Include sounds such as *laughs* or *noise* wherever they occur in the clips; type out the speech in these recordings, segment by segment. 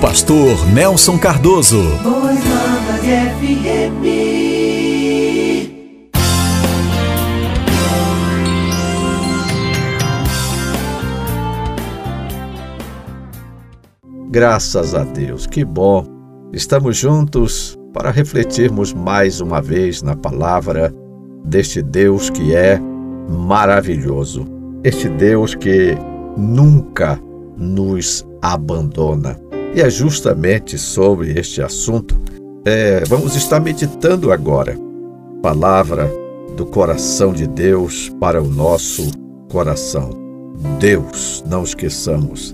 pastor Nelson Cardoso. Boas Novas FM. Graças a Deus, que bom. Estamos juntos para refletirmos mais uma vez na palavra deste Deus que é maravilhoso. Este Deus que nunca nos abandona. E é justamente sobre este assunto é, vamos estar meditando agora. Palavra do coração de Deus para o nosso coração. Deus, não esqueçamos,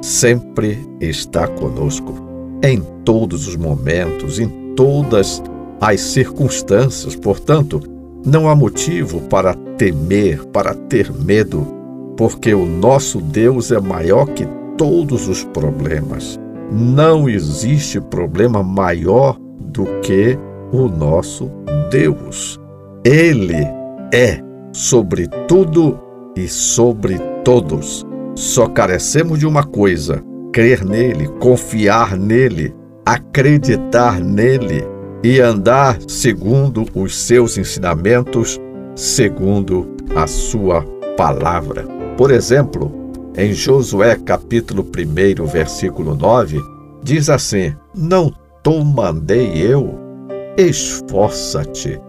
sempre está conosco, em todos os momentos, em todas as circunstâncias. Portanto, não há motivo para temer, para ter medo, porque o nosso Deus é maior que todos os problemas. Não existe problema maior do que o nosso Deus. Ele é sobre tudo e sobre todos. Só carecemos de uma coisa: crer nele, confiar nele, acreditar nele e andar segundo os seus ensinamentos, segundo a sua palavra. Por exemplo, em Josué capítulo 1, versículo 9, diz assim: Não te mandei eu, esforça-te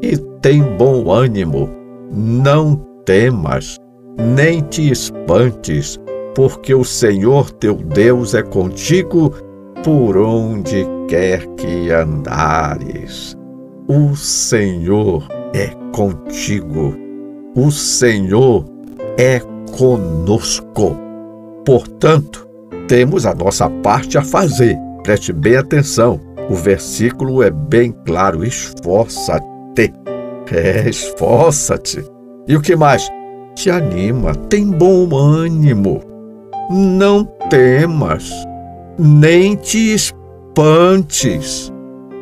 e tem bom ânimo, não temas, nem te espantes, porque o Senhor teu Deus é contigo por onde quer que andares. O Senhor é contigo, o Senhor é conosco. Portanto, temos a nossa parte a fazer. Preste bem atenção. O versículo é bem claro: esforça-te. É, esforça-te. E o que mais? Te anima, tem bom ânimo. Não temas, nem te espantes.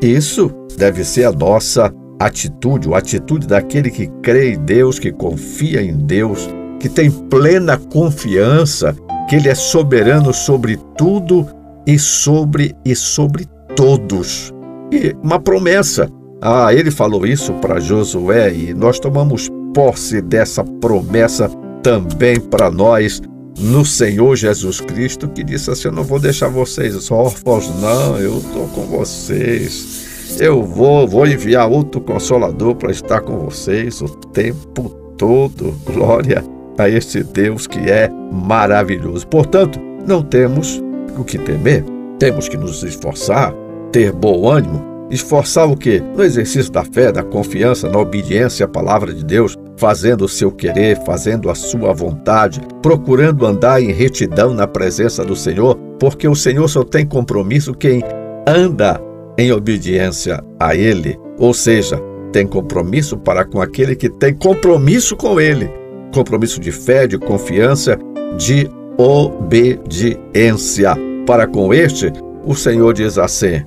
Isso deve ser a nossa atitude, a atitude daquele que crê em Deus, que confia em Deus, que tem plena confiança que Ele é soberano sobre tudo e sobre e sobre todos. E uma promessa. Ah, ele falou isso para Josué e nós tomamos posse dessa promessa também para nós no Senhor Jesus Cristo, que disse assim: Eu não vou deixar vocês órfãos, não, eu estou com vocês. Eu vou, vou enviar outro consolador para estar com vocês o tempo todo. Glória a este Deus que é maravilhoso. Portanto, não temos o que temer, temos que nos esforçar, ter bom ânimo. Esforçar o quê? No exercício da fé, da confiança, na obediência à palavra de Deus, fazendo o seu querer, fazendo a sua vontade, procurando andar em retidão na presença do Senhor, porque o Senhor só tem compromisso quem anda em obediência a Ele, ou seja, tem compromisso para com aquele que tem compromisso com Ele compromisso de fé, de confiança, de obediência. Para com este, o Senhor diz assim: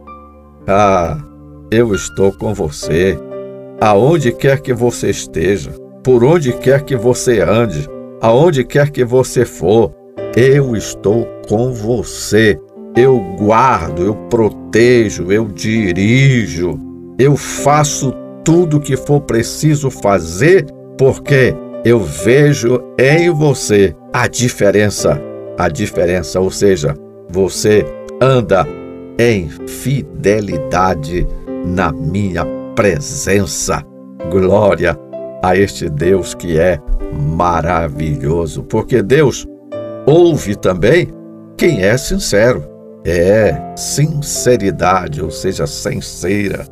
Ah, eu estou com você, aonde quer que você esteja, por onde quer que você ande, aonde quer que você for, eu estou com você. Eu guardo, eu protejo, eu dirijo, eu faço tudo o que for preciso fazer, porque eu vejo em você a diferença. A diferença, ou seja, você anda em fidelidade na minha presença. Glória a este Deus que é maravilhoso, porque Deus ouve também quem é sincero. É sinceridade, ou seja, sincera.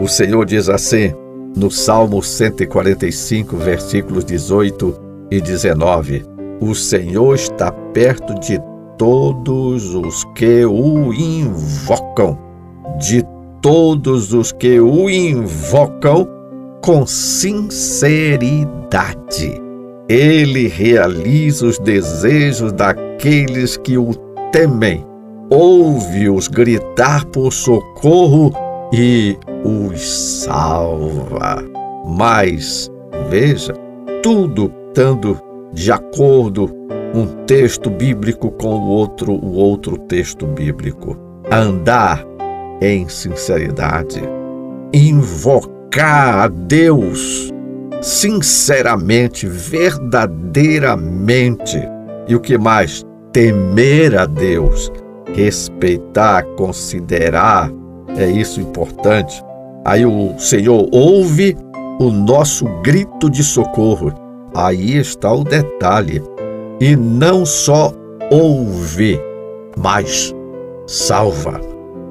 O Senhor diz assim: no Salmo 145, versículos 18 e 19. O Senhor está perto de todos os que o invocam, de todos os que o invocam com sinceridade. Ele realiza os desejos daqueles que o temem, ouve-os gritar por socorro e os salva. Mas, veja, tudo estando de acordo um texto bíblico com o outro, o outro texto bíblico. andar em sinceridade, invocar a Deus sinceramente, verdadeiramente. E o que mais? Temer a Deus, respeitar, considerar, é isso importante. Aí o Senhor ouve o nosso grito de socorro. Aí está o detalhe. E não só ouve, mas salva,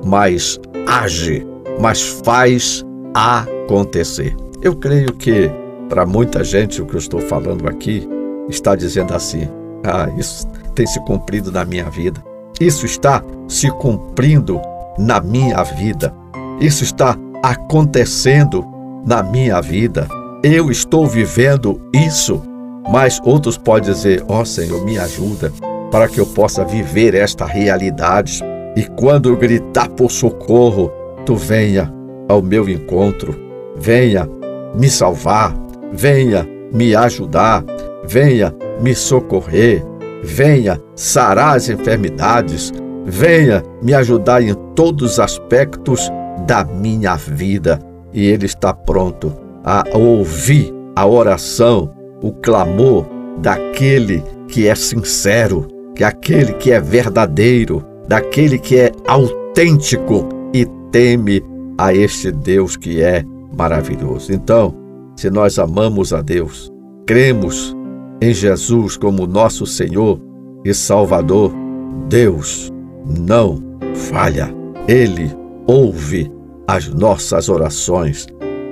mas age, mas faz acontecer. Eu creio que para muita gente o que eu estou falando aqui está dizendo assim: ah, isso tem se cumprido na minha vida. Isso está se cumprindo na minha vida. Isso está acontecendo na minha vida. Eu estou vivendo isso. Mas outros podem dizer: Ó oh, Senhor, me ajuda para que eu possa viver esta realidade. E quando eu gritar por socorro, tu venha ao meu encontro, venha me salvar, venha me ajudar, venha me socorrer, venha sarar as enfermidades, venha me ajudar em todos os aspectos da minha vida. E Ele está pronto a ouvir a oração, o clamor daquele que é sincero, que é aquele que é verdadeiro, daquele que é autêntico e teme a este Deus que é maravilhoso. Então, se nós amamos a Deus, cremos em Jesus como nosso Senhor e Salvador, Deus não falha. Ele ouve as nossas orações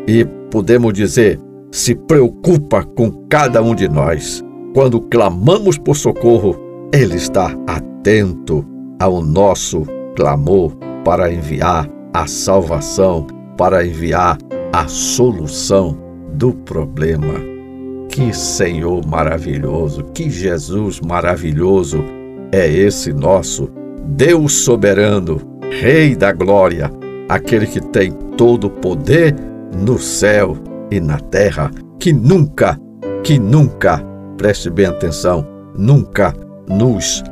e podemos dizer, se preocupa com cada um de nós. Quando clamamos por socorro, Ele está atento ao nosso clamor para enviar a salvação, para enviar a solução do problema. Que Senhor maravilhoso, que Jesus maravilhoso é esse nosso Deus soberano, Rei da glória, aquele que tem todo o poder no céu e na terra, que nunca, que nunca, preste bem atenção, nunca nos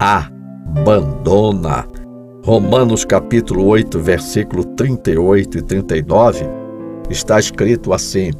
abandona. Romanos capítulo 8, versículo 38 e 39, está escrito assim: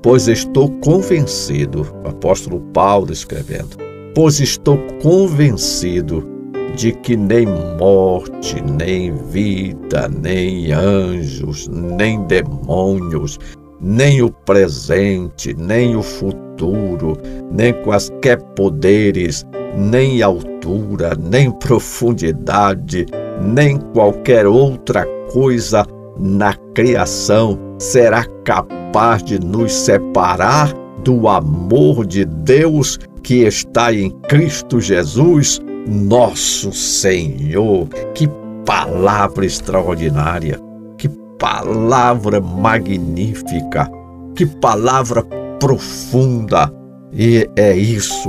Pois estou convencido, o apóstolo Paulo escrevendo, pois estou convencido de que nem morte, nem vida, nem anjos, nem demônios, nem o presente, nem o futuro, nem quaisquer poderes, nem altura, nem profundidade, nem qualquer outra coisa na criação será capaz de nos separar do amor de Deus que está em Cristo Jesus, nosso Senhor. Que palavra extraordinária, que palavra magnífica, que palavra profunda. E é isso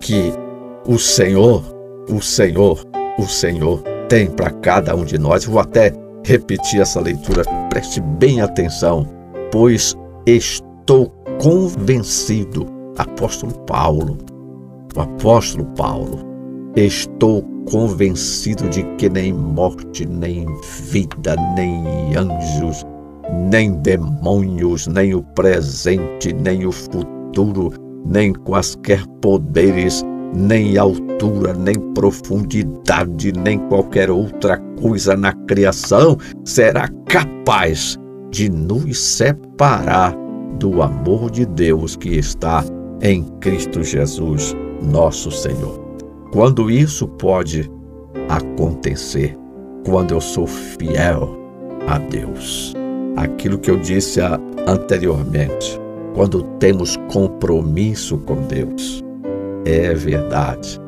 que o Senhor, o Senhor, o Senhor tem para cada um de nós. vou até repetir essa leitura, preste bem atenção, pois estou convencido, apóstolo Paulo, o apóstolo Paulo, Estou convencido de que nem morte, nem vida, nem anjos, nem demônios, nem o presente, nem o futuro, nem quaisquer poderes, nem altura, nem profundidade, nem qualquer outra coisa na criação será capaz de nos separar do amor de Deus que está em Cristo Jesus, nosso Senhor. Quando isso pode acontecer? Quando eu sou fiel a Deus. Aquilo que eu disse anteriormente, quando temos compromisso com Deus. É verdade.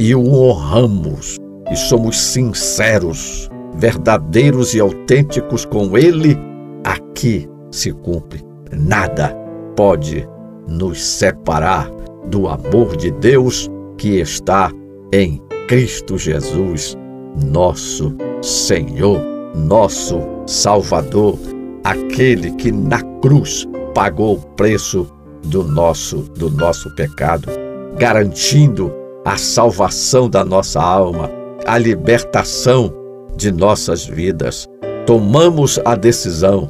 E o honramos e somos sinceros, verdadeiros e autênticos com Ele, aqui se cumpre. Nada pode nos separar do amor de Deus que está em Cristo Jesus, nosso Senhor, nosso Salvador, aquele que na cruz pagou o preço do nosso do nosso pecado, garantindo a salvação da nossa alma, a libertação de nossas vidas. Tomamos a decisão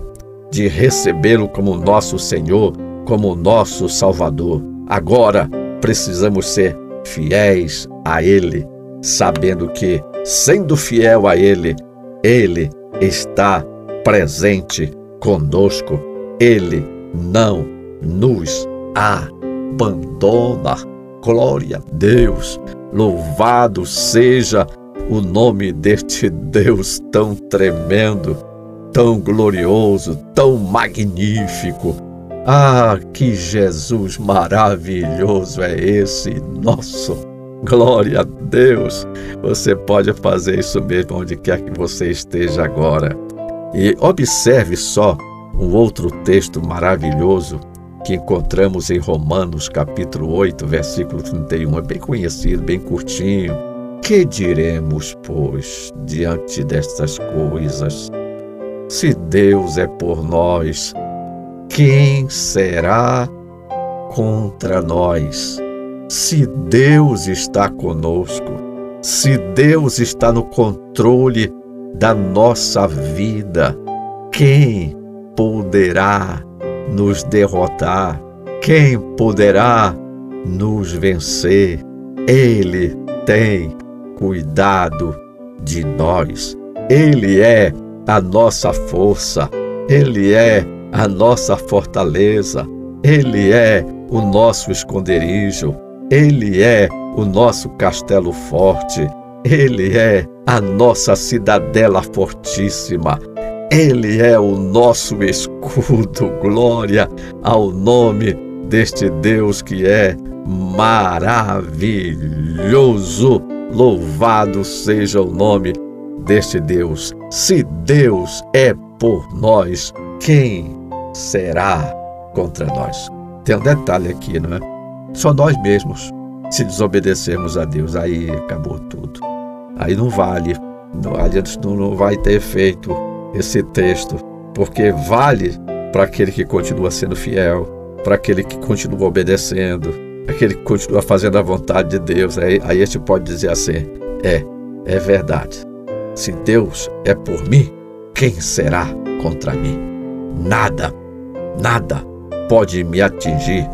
de recebê-lo como nosso Senhor, como nosso Salvador. Agora precisamos ser fiéis a Ele, sabendo que, sendo fiel a Ele, Ele está presente conosco. Ele não nos abandona. Glória a Deus. Louvado seja o nome deste Deus tão tremendo, tão glorioso, tão magnífico. Ah, que Jesus maravilhoso é esse nosso! Glória a Deus! Você pode fazer isso mesmo onde quer que você esteja agora. E observe só um outro texto maravilhoso que encontramos em Romanos capítulo 8, versículo 31. É bem conhecido, bem curtinho. Que diremos, pois, diante destas coisas? Se Deus é por nós, quem será contra nós? Se Deus está conosco, se Deus está no controle da nossa vida, quem poderá nos derrotar? Quem poderá nos vencer? Ele tem cuidado de nós. Ele é a nossa força. Ele é a nossa fortaleza. Ele é o nosso esconderijo. Ele é o nosso castelo forte. Ele é a nossa cidadela fortíssima. Ele é o nosso escudo. *laughs* Glória ao nome deste Deus que é maravilhoso. Louvado seja o nome deste Deus. Se Deus é por nós, quem será contra nós? Tem um detalhe aqui, não é? Só nós mesmos. Se desobedecermos a Deus, aí acabou tudo. Aí não vale, não, vale, não vai ter efeito esse texto, porque vale para aquele que continua sendo fiel, para aquele que continua obedecendo, aquele que continua fazendo a vontade de Deus. Aí, aí gente pode dizer assim: é, é verdade. Se Deus é por mim, quem será contra mim? Nada, nada pode me atingir.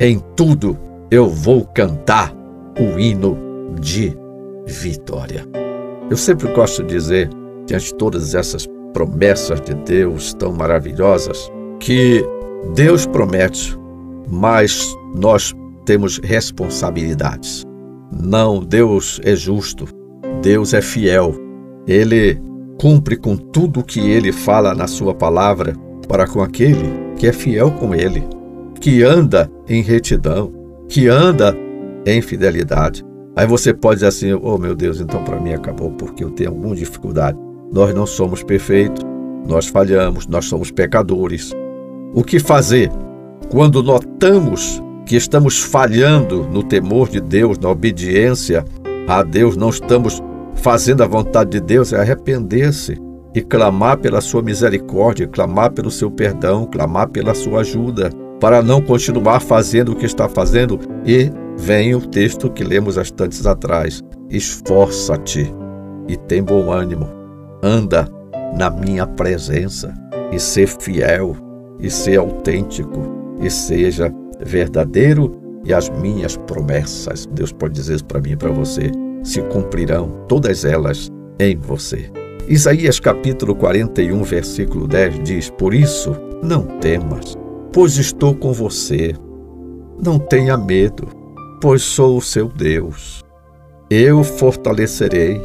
Em tudo eu vou cantar o hino de vitória. Eu sempre gosto de dizer, diante de todas essas promessas de Deus tão maravilhosas, que Deus promete, mas nós temos responsabilidades. Não, Deus é justo, Deus é fiel. Ele cumpre com tudo o que ele fala na sua palavra para com aquele que é fiel com ele, que anda em retidão, que anda em fidelidade. Aí você pode dizer assim: "Oh, meu Deus, então para mim acabou porque eu tenho alguma dificuldade". Nós não somos perfeitos, nós falhamos, nós somos pecadores. O que fazer quando notamos que estamos falhando no temor de Deus, na obediência a Deus, não estamos fazendo a vontade de Deus, é arrepender-se e clamar pela sua misericórdia, clamar pelo seu perdão, clamar pela sua ajuda, para não continuar fazendo o que está fazendo. E vem o texto que lemos instantes atrás: esforça-te e tem bom ânimo, anda na minha presença e ser fiel e ser autêntico e seja verdadeiro e as minhas promessas, Deus pode dizer para mim e para você, se cumprirão todas elas em você. Isaías capítulo 41, versículo 10 diz: Por isso, não temas, pois estou com você. Não tenha medo, pois sou o seu Deus. Eu fortalecerei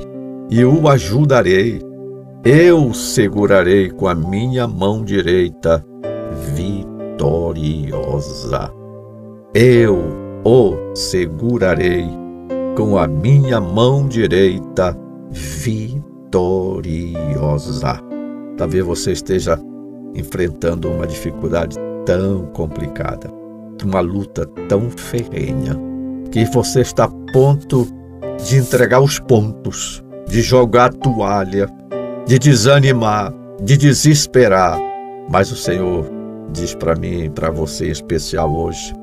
e o ajudarei. Eu segurarei com a minha mão direita vitoriosa. Eu o segurarei com a minha mão direita vitoriosa. Talvez você esteja enfrentando uma dificuldade tão complicada, uma luta tão ferrenha, que você está a ponto de entregar os pontos, de jogar a toalha, de desanimar, de desesperar. Mas o Senhor diz para mim e para você em especial hoje: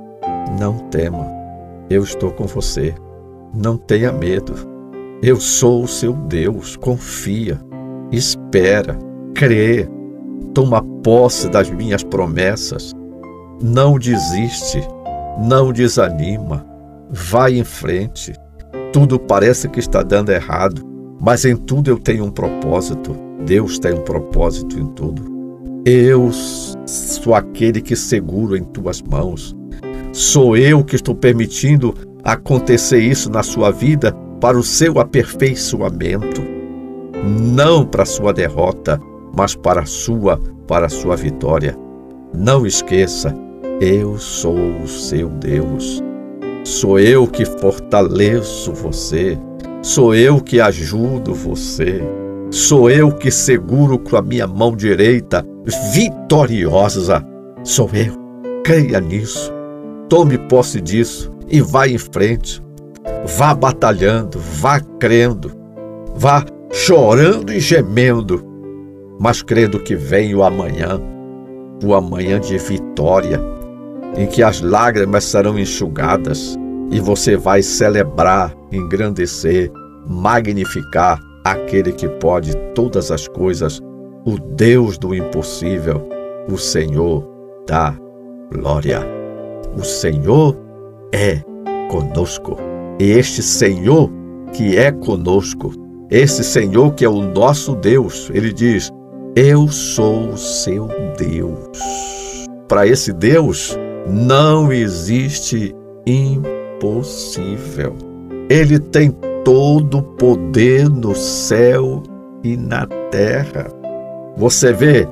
não tema, eu estou com você. Não tenha medo. Eu sou o seu Deus, confia. espera, crê, toma posse das minhas promessas. Não desiste, não desanima, vai em frente. Tudo parece que está dando errado, mas em tudo eu tenho um propósito. Deus tem um propósito em tudo. Eu sou aquele que seguro em tuas mãos. Sou eu que estou permitindo acontecer isso na sua vida para o seu aperfeiçoamento, não para a sua derrota, mas para a sua, para a sua vitória. Não esqueça, eu sou o seu Deus. Sou eu que fortaleço você. Sou eu que ajudo você. Sou eu que seguro com a minha mão direita vitoriosa. Sou eu. Creia nisso. Tome posse disso e vá em frente. Vá batalhando, vá crendo, vá chorando e gemendo, mas crendo que vem o amanhã, o amanhã de vitória, em que as lágrimas serão enxugadas e você vai celebrar, engrandecer, magnificar aquele que pode todas as coisas, o Deus do impossível, o Senhor da glória. O Senhor é conosco. E este Senhor que é conosco, esse Senhor que é o nosso Deus, ele diz: Eu sou o seu Deus. Para esse Deus não existe impossível. Ele tem todo o poder no céu e na terra. Você vê,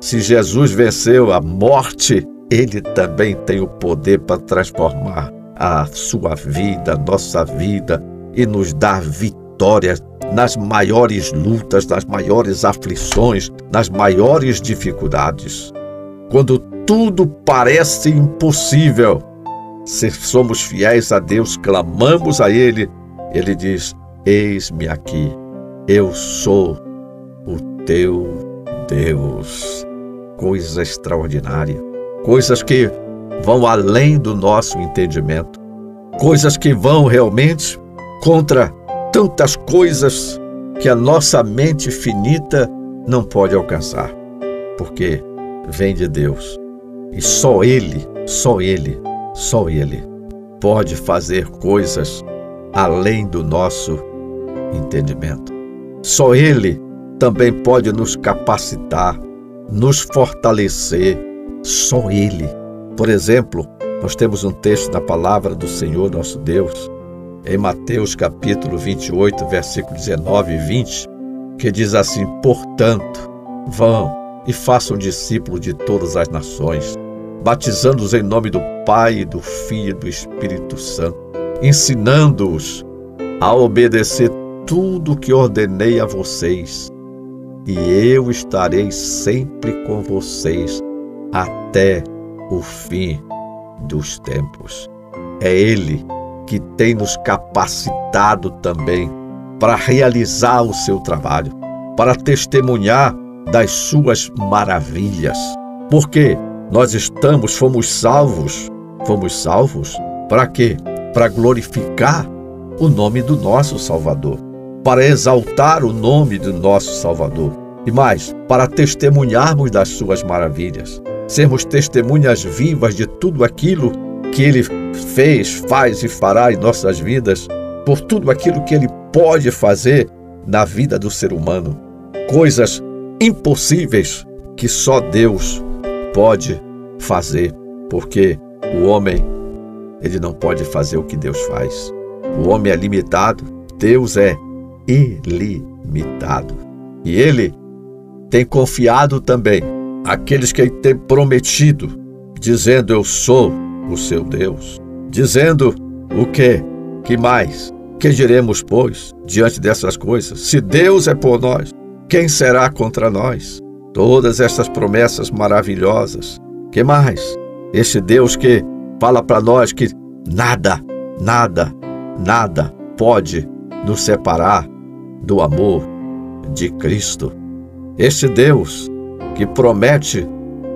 se Jesus venceu a morte, ele também tem o poder para transformar a sua vida, a nossa vida e nos dar vitórias nas maiores lutas, nas maiores aflições, nas maiores dificuldades. Quando tudo parece impossível, se somos fiéis a Deus, clamamos a Ele, Ele diz: Eis-me aqui, eu sou o teu Deus. Coisa extraordinária, coisas que vão além do nosso entendimento, coisas que vão realmente contra tantas coisas que a nossa mente finita não pode alcançar, porque vem de Deus. E só Ele, só Ele, só Ele pode fazer coisas além do nosso entendimento. Só Ele também pode nos capacitar, nos fortalecer. Só Ele por exemplo, nós temos um texto da palavra do Senhor nosso Deus, em Mateus capítulo 28, versículo 19 e 20, que diz assim: Portanto, vão e façam discípulos de todas as nações, batizando-os em nome do Pai, do Filho e do Espírito Santo, ensinando-os a obedecer tudo o que ordenei a vocês, e eu estarei sempre com vocês até o fim dos tempos. É Ele que tem nos capacitado também para realizar o seu trabalho, para testemunhar das suas maravilhas. Porque nós estamos, fomos salvos, fomos salvos para quê? Para glorificar o nome do nosso Salvador, para exaltar o nome do nosso Salvador e mais, para testemunharmos das suas maravilhas sermos testemunhas vivas de tudo aquilo que Ele fez, faz e fará em nossas vidas, por tudo aquilo que Ele pode fazer na vida do ser humano. Coisas impossíveis que só Deus pode fazer, porque o homem ele não pode fazer o que Deus faz. O homem é limitado, Deus é ilimitado. E ele tem confiado também aqueles que têm prometido, dizendo: Eu sou o seu Deus. Dizendo o que? Que mais? Que diremos, pois, diante dessas coisas? Se Deus é por nós, quem será contra nós? Todas estas promessas maravilhosas. Que mais? Este Deus que fala para nós que nada, nada, nada pode nos separar do amor de Cristo. Este Deus que promete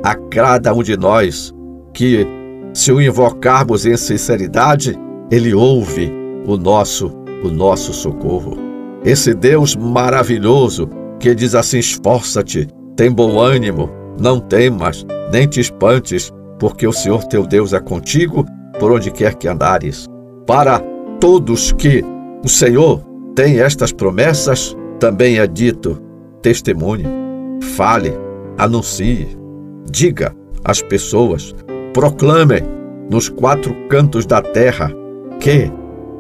a cada um de nós que, se o invocarmos em sinceridade, ele ouve o nosso, o nosso socorro. Esse Deus maravilhoso que diz assim: esforça-te, tem bom ânimo, não temas, nem te espantes, porque o Senhor teu Deus é contigo por onde quer que andares. Para todos que o Senhor tem estas promessas, também é dito: testemunhe, fale, anuncie, diga às pessoas, proclame nos quatro cantos da terra que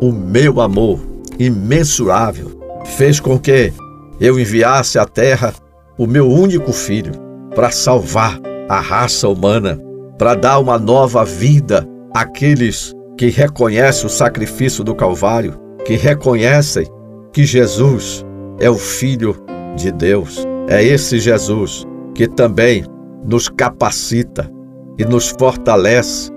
o meu amor imensurável fez com que eu enviasse à terra o meu único filho para salvar a raça humana, para dar uma nova vida àqueles que reconhecem o sacrifício do Calvário, que reconhecem que Jesus é o Filho de Deus. É esse Jesus que também nos capacita e nos fortalece,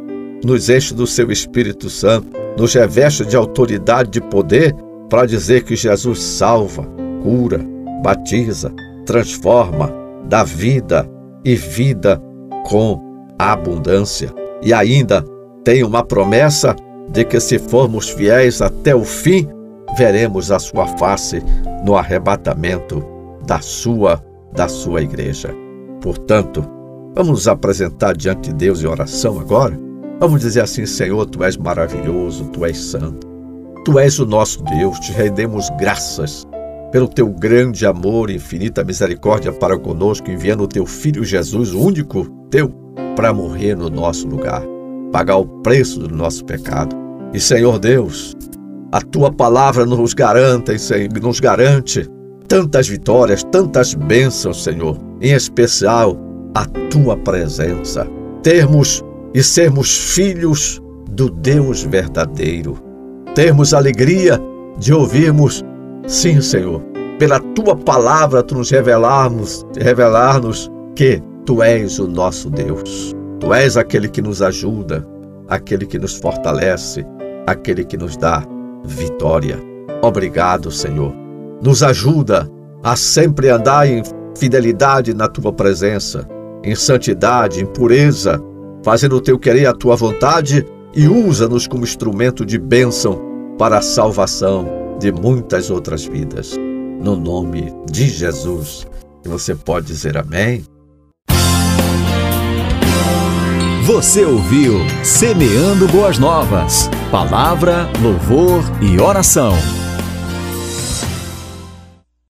nos enche do seu Espírito Santo, nos reveste de autoridade, de poder para dizer que Jesus salva, cura, batiza, transforma, dá vida e vida com abundância. E ainda tem uma promessa de que se formos fiéis até o fim, veremos a sua face no arrebatamento da sua da sua igreja. Portanto, vamos nos apresentar diante de Deus em oração agora. Vamos dizer assim: Senhor, tu és maravilhoso, tu és santo. Tu és o nosso Deus, te rendemos graças pelo teu grande amor e infinita misericórdia para conosco, enviando o teu filho Jesus, o único teu, para morrer no nosso lugar, pagar o preço do nosso pecado. E Senhor Deus, a tua palavra nos garante, nos garante tantas vitórias, tantas bênçãos, Senhor, em especial a tua presença. Termos e sermos filhos do Deus verdadeiro. Termos alegria de ouvirmos, sim, Senhor, pela tua palavra tu nos revelarmos, revelar-nos que tu és o nosso Deus. Tu és aquele que nos ajuda, aquele que nos fortalece, aquele que nos dá vitória. Obrigado, Senhor. Nos ajuda a sempre andar em fidelidade na tua presença, em santidade, em pureza, fazendo o teu querer a tua vontade e usa-nos como instrumento de bênção para a salvação de muitas outras vidas. No nome de Jesus. Você pode dizer amém? Você ouviu Semeando Boas Novas. Palavra, louvor e oração.